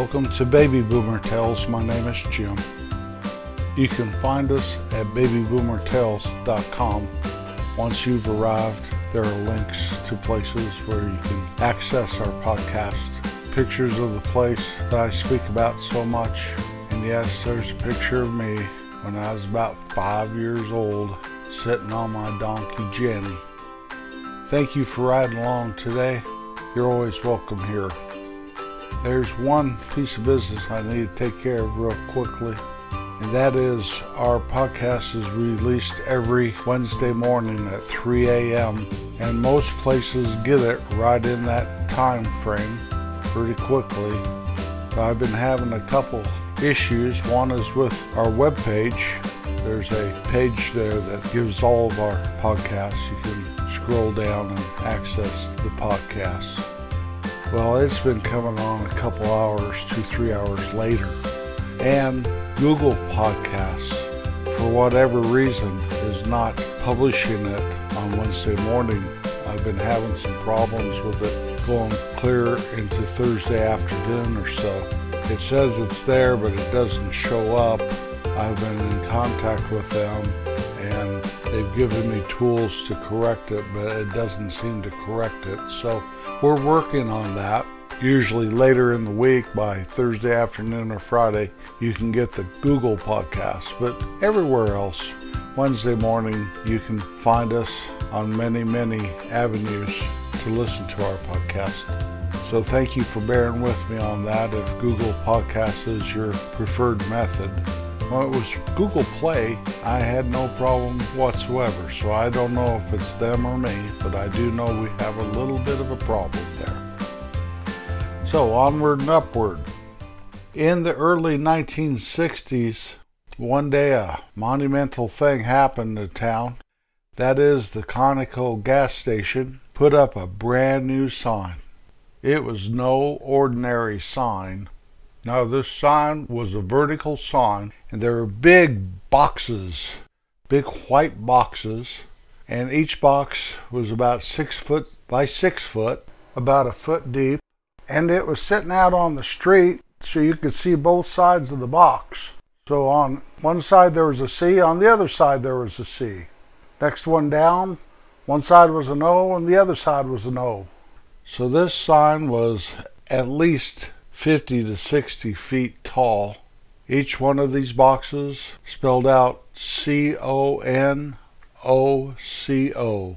Welcome to Baby Boomer Tales. My name is Jim. You can find us at babyboomertales.com. Once you've arrived, there are links to places where you can access our podcast, pictures of the place that I speak about so much. And yes, there's a picture of me when I was about five years old, sitting on my donkey Jenny. Thank you for riding along today. You're always welcome here. There's one piece of business I need to take care of real quickly, and that is our podcast is released every Wednesday morning at 3 a.m. And most places get it right in that time frame pretty quickly. I've been having a couple issues. One is with our webpage. There's a page there that gives all of our podcasts. You can scroll down and access the podcasts. Well, it's been coming on a couple hours, two, three hours later. And Google Podcasts, for whatever reason, is not publishing it on Wednesday morning. I've been having some problems with it going clear into Thursday afternoon or so. It says it's there, but it doesn't show up. I've been in contact with them they've given me tools to correct it, but it doesn't seem to correct it. So we're working on that. Usually later in the week by Thursday afternoon or Friday, you can get the Google podcast. But everywhere else, Wednesday morning, you can find us on many, many avenues to listen to our podcast. So thank you for bearing with me on that. If Google Podcasts is your preferred method, when it was Google Play, I had no problem whatsoever. So I don't know if it's them or me, but I do know we have a little bit of a problem there. So onward and upward. In the early 1960s, one day a monumental thing happened in the town. That is, the Conoco gas station put up a brand new sign. It was no ordinary sign. Now, this sign was a vertical sign, and there were big boxes, big white boxes, and each box was about six foot by six foot, about a foot deep, and it was sitting out on the street so you could see both sides of the box. So on one side there was a C, on the other side there was a C. Next one down, one side was an O and the other side was an O. So this sign was at least 50 to 60 feet tall. Each one of these boxes spelled out C O N O C O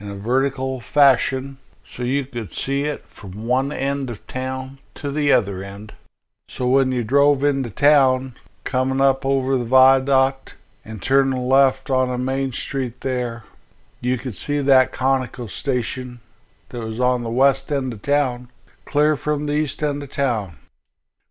in a vertical fashion so you could see it from one end of town to the other end. So when you drove into town, coming up over the viaduct and turning left on a main street there, you could see that Conoco station that was on the west end of town, clear from the east end of town.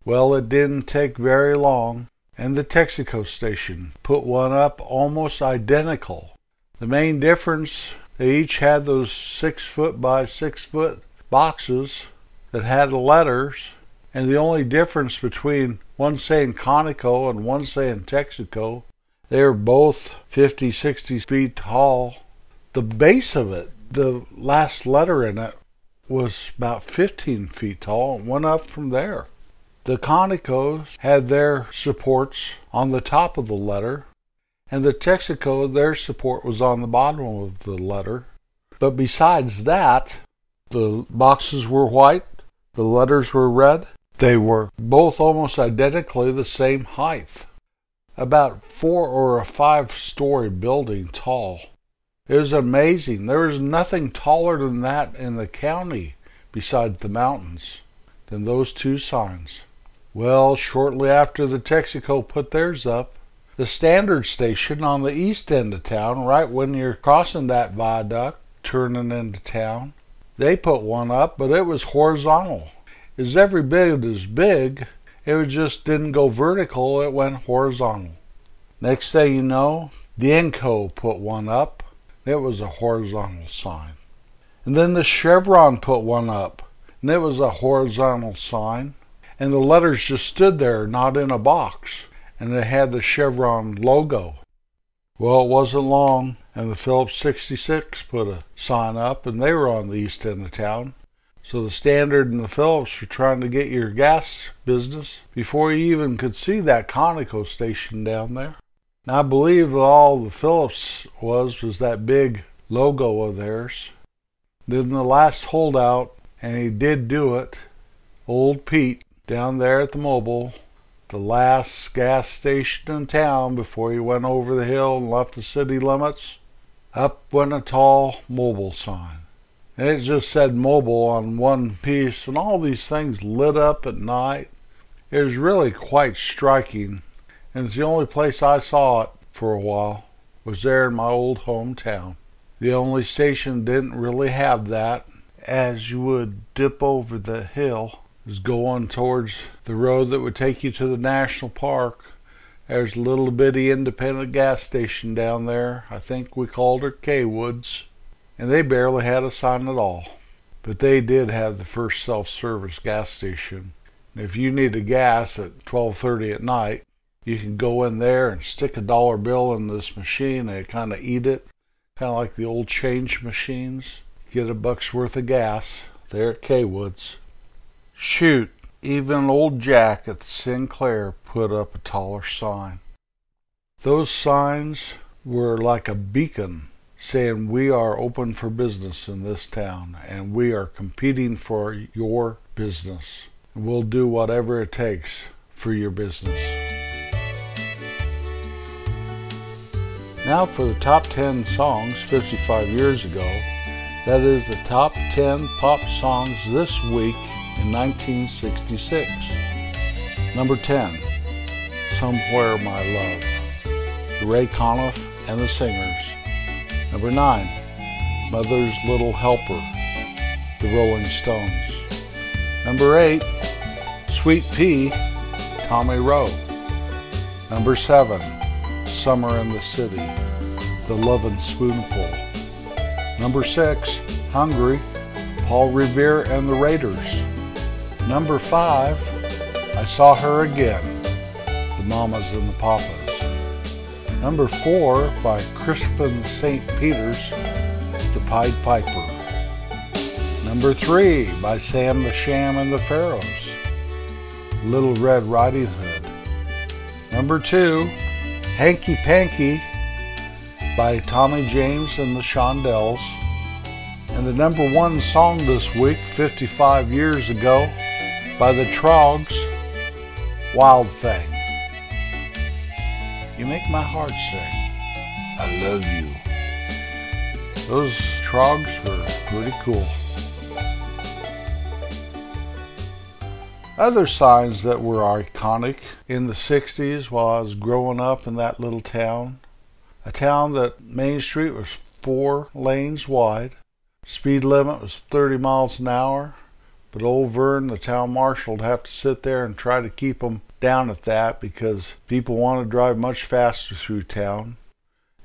Well, it didn't take very long, and the Texaco station put one up almost identical. The main difference, they each had those six foot by six foot boxes that had letters, and the only difference between one saying Conoco and one saying Texaco, they were both 50, 60 feet tall. The base of it the last letter in it was about 15 feet tall and went up from there. The Conocos had their supports on the top of the letter, and the Texaco, their support was on the bottom of the letter. But besides that, the boxes were white, the letters were red. They were both almost identically the same height, about four or a five story building tall. It was amazing. There was nothing taller than that in the county besides the mountains than those two signs. Well, shortly after the Texaco put theirs up, the standard station on the east end of town, right when you're crossing that viaduct, turning into town, they put one up, but it was horizontal. It was every bit as big. It just didn't go vertical, it went horizontal. Next thing you know, the Enco put one up, it was a horizontal sign. And then the Chevron put one up, and it was a horizontal sign. And the letters just stood there, not in a box, and it had the Chevron logo. Well, it wasn't long, and the Phillips 66 put a sign up, and they were on the east end of town. So the Standard and the Phillips were trying to get your gas business before you even could see that Conoco station down there. I believe all the Phillips was was that big logo of theirs. Then the last holdout, and he did do it, old Pete down there at the Mobil, the last gas station in town before he went over the hill and left the city limits, up went a tall Mobil sign. And it just said Mobil on one piece, and all these things lit up at night. It was really quite striking, and it's the only place I saw it for a while was there in my old hometown. The only station didn't really have that, as you would dip over the hill, is going towards the road that would take you to the national park. There's a little bitty independent gas station down there. I think we called her K Woods, and they barely had a sign at all. But they did have the first self-service gas station. If you needed gas at 12:30 at night, you can go in there and stick a dollar bill in this machine and kind of eat it kind of like the old change machines. Get a buck's worth of gas there at K Woods. Shoot, even old Jack at Sinclair put up a taller sign. Those signs were like a beacon saying we are open for business in this town and we are competing for your business. We'll do whatever it takes for your business. Now for the top 10 songs 55 years ago. That is the top 10 pop songs this week in 1966. Number 10, Somewhere My Love, Ray Conniff and the Singers. Number 9, Mother's Little Helper, the Rolling Stones. Number 8, Sweet Pea, Tommy Roe. Number 7, Summer in the City, The Lovin' Spoonful. Number six, Hungry, Paul Revere and the Raiders. Number five, I Saw Her Again, The Mamas and the Papas. Number four, by Crispin St. Peters, The Pied Piper. Number three, by Sam the Sham and the Pharaohs, Little Red Riding Hood. Number two, Hanky Panky by Tommy James and the Shondells. And the number one song this week, 55 years ago, by the Troggs, Wild Thing. You make my heart sing. I love you. Those Troggs were pretty cool. Other signs that were iconic in the 60s while I was growing up in that little town. A town that Main Street was four lanes wide. Speed limit was 30 miles an hour. But old Vern, the town marshal, would have to sit there and try to keep them down at that because people want to drive much faster through town.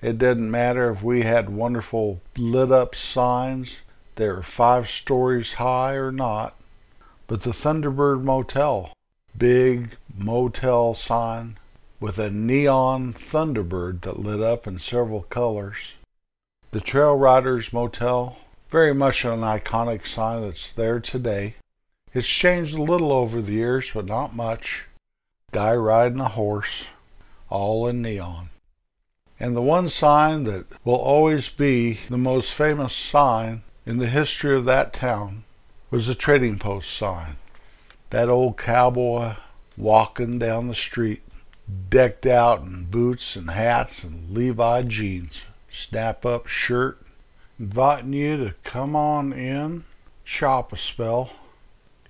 It didn't matter if we had wonderful lit up signs, they were five stories high or not. But the Thunderbird Motel, big motel sign with a neon Thunderbird that lit up in several colors. The Trail Riders Motel, very much an iconic sign that's there today. It's changed a little over the years, but not much. Guy riding a horse, all in neon. And the one sign that will always be the most famous sign in the history of that town was the trading post sign. That old cowboy walking down the street, decked out in boots and hats and Levi jeans, snap up shirt, inviting you to come on in, shop a spell.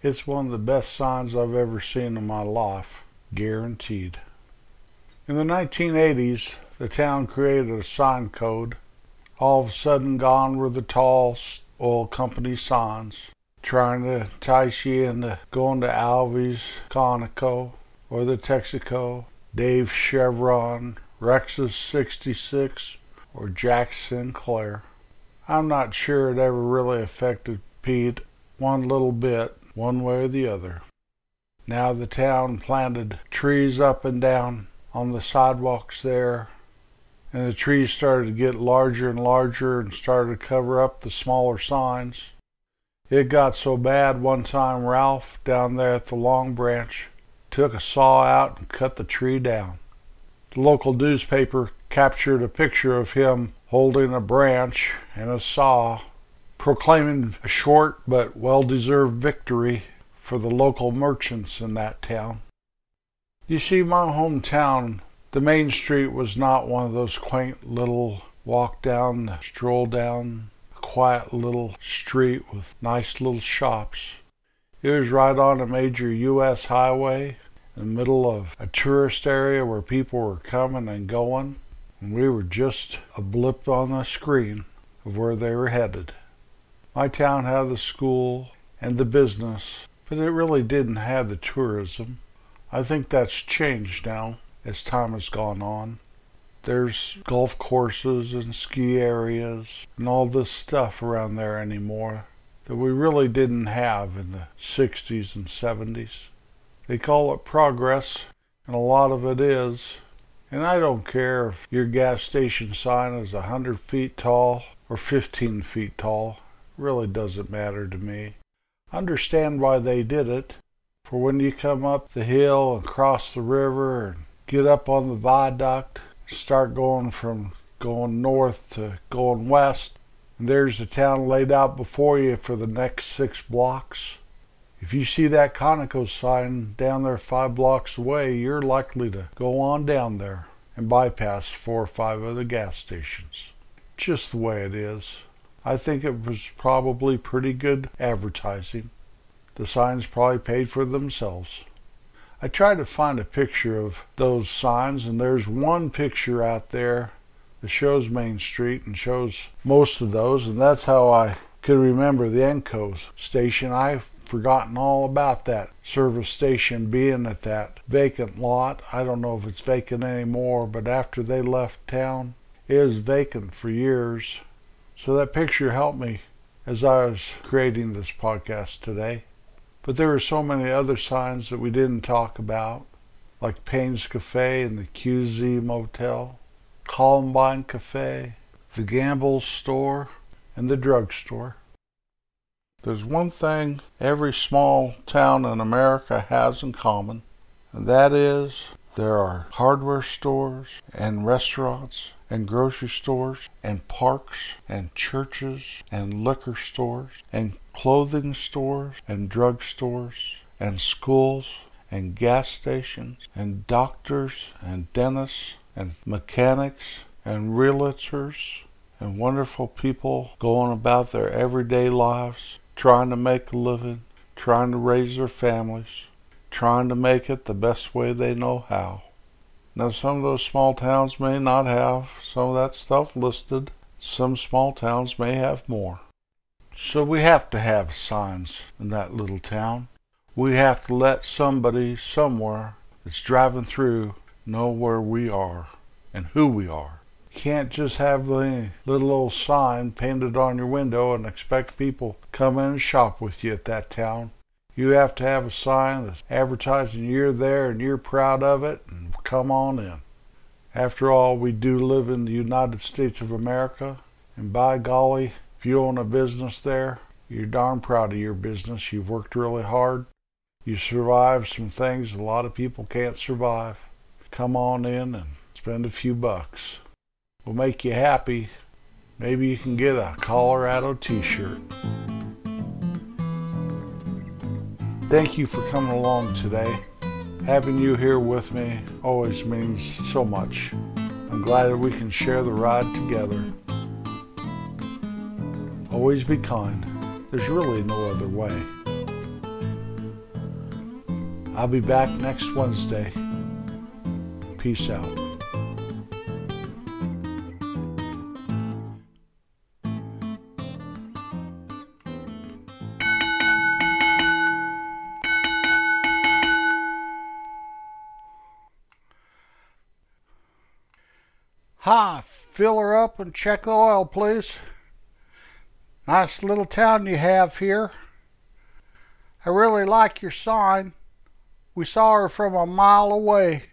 It's one of the best signs I've ever seen in my life, guaranteed. In the 1980s, the town created a sign code. All of a sudden, gone were the tall oil company signs trying to entice you into going to Alvy's, Conoco, or the Texaco, Dave Chevron, Rex's 66, or Jack Sinclair. I'm not sure it ever really affected Pete one little bit, one way or the other. Now the town planted trees up and down on the sidewalks there, and the trees started to get larger and larger and started to cover up the smaller signs. It got so bad one time Ralph down there at the Long Branch took a saw out and cut the tree down. The local newspaper captured a picture of him holding a branch and a saw, proclaiming a short but well deserved victory for the local merchants in that town. You see, my hometown, the main street was not one of those quaint little walk down, stroll down, quiet little street with nice little shops. It was right on a major U.S. highway in the middle of a tourist area where people were coming and going, and we were just a blip on the screen of where they were headed. My town had the school and the business, but it really didn't have the tourism. I think that's changed now as time has gone on. There's golf courses and ski areas and all this stuff around there anymore that we really didn't have in the 60s and 70s. They call it progress, and a lot of it is. And I don't care if your gas station sign is a hundred feet tall or fifteen feet tall. It really doesn't matter to me. Understand why they did it. For when you come up the hill and cross the river and get up on the viaduct, start going from going north to going west, and there's the town laid out before you for the next six blocks. If you see that Conoco sign down there five blocks away, you're likely to go on down there and bypass four or five other gas stations. Just the way it is. I think it was probably pretty good advertising. The signs probably paid for themselves. I tried to find a picture of those signs, and there's one picture out there that shows Main Street and shows most of those, and that's how I could remember the Enco station. I've forgotten all about that service station being at that vacant lot. I don't know if it's vacant anymore, but after they left town, it was vacant for years. So that picture helped me as I was creating this podcast today. But there were so many other signs that we didn't talk about, like Payne's Cafe and the QZ Motel, Columbine Cafe, the Gamble's Store, and the drugstore. There's one thing every small town in America has in common, and that is there are hardware stores and restaurants and grocery stores and parks and churches and liquor stores and clothing stores and drug stores and schools and gas stations and doctors and dentists and mechanics and realtors and wonderful people going about their everyday lives trying to make a living, trying to raise their families, trying to make it the best way they know how. Now, some of those small towns may not have some of that stuff listed. Some small towns may have more. So we have to have signs in that little town. We have to let somebody somewhere that's driving through know where we are and who we are can't just have a little old sign painted on your window and expect people come in and shop with you at that town. You have to have a sign that's advertising you're there and you're proud of it and come on in. After all, we do live in the United States of America, and by golly, if you own a business there, you're darn proud of your business. You've worked really hard. You survived some things a lot of people can't survive. Come on in and spend a few bucks We'll make you happy, maybe you can get a Colorado t shirt. Thank you for coming along today. Having you here with me always means so much. I'm glad that we can share the ride together. Always be kind. There's really no other way. I'll be back next Wednesday. Peace out. Hi, fill her up and check the oil, please. Nice little town you have here. I really like your sign. We saw her from a mile away.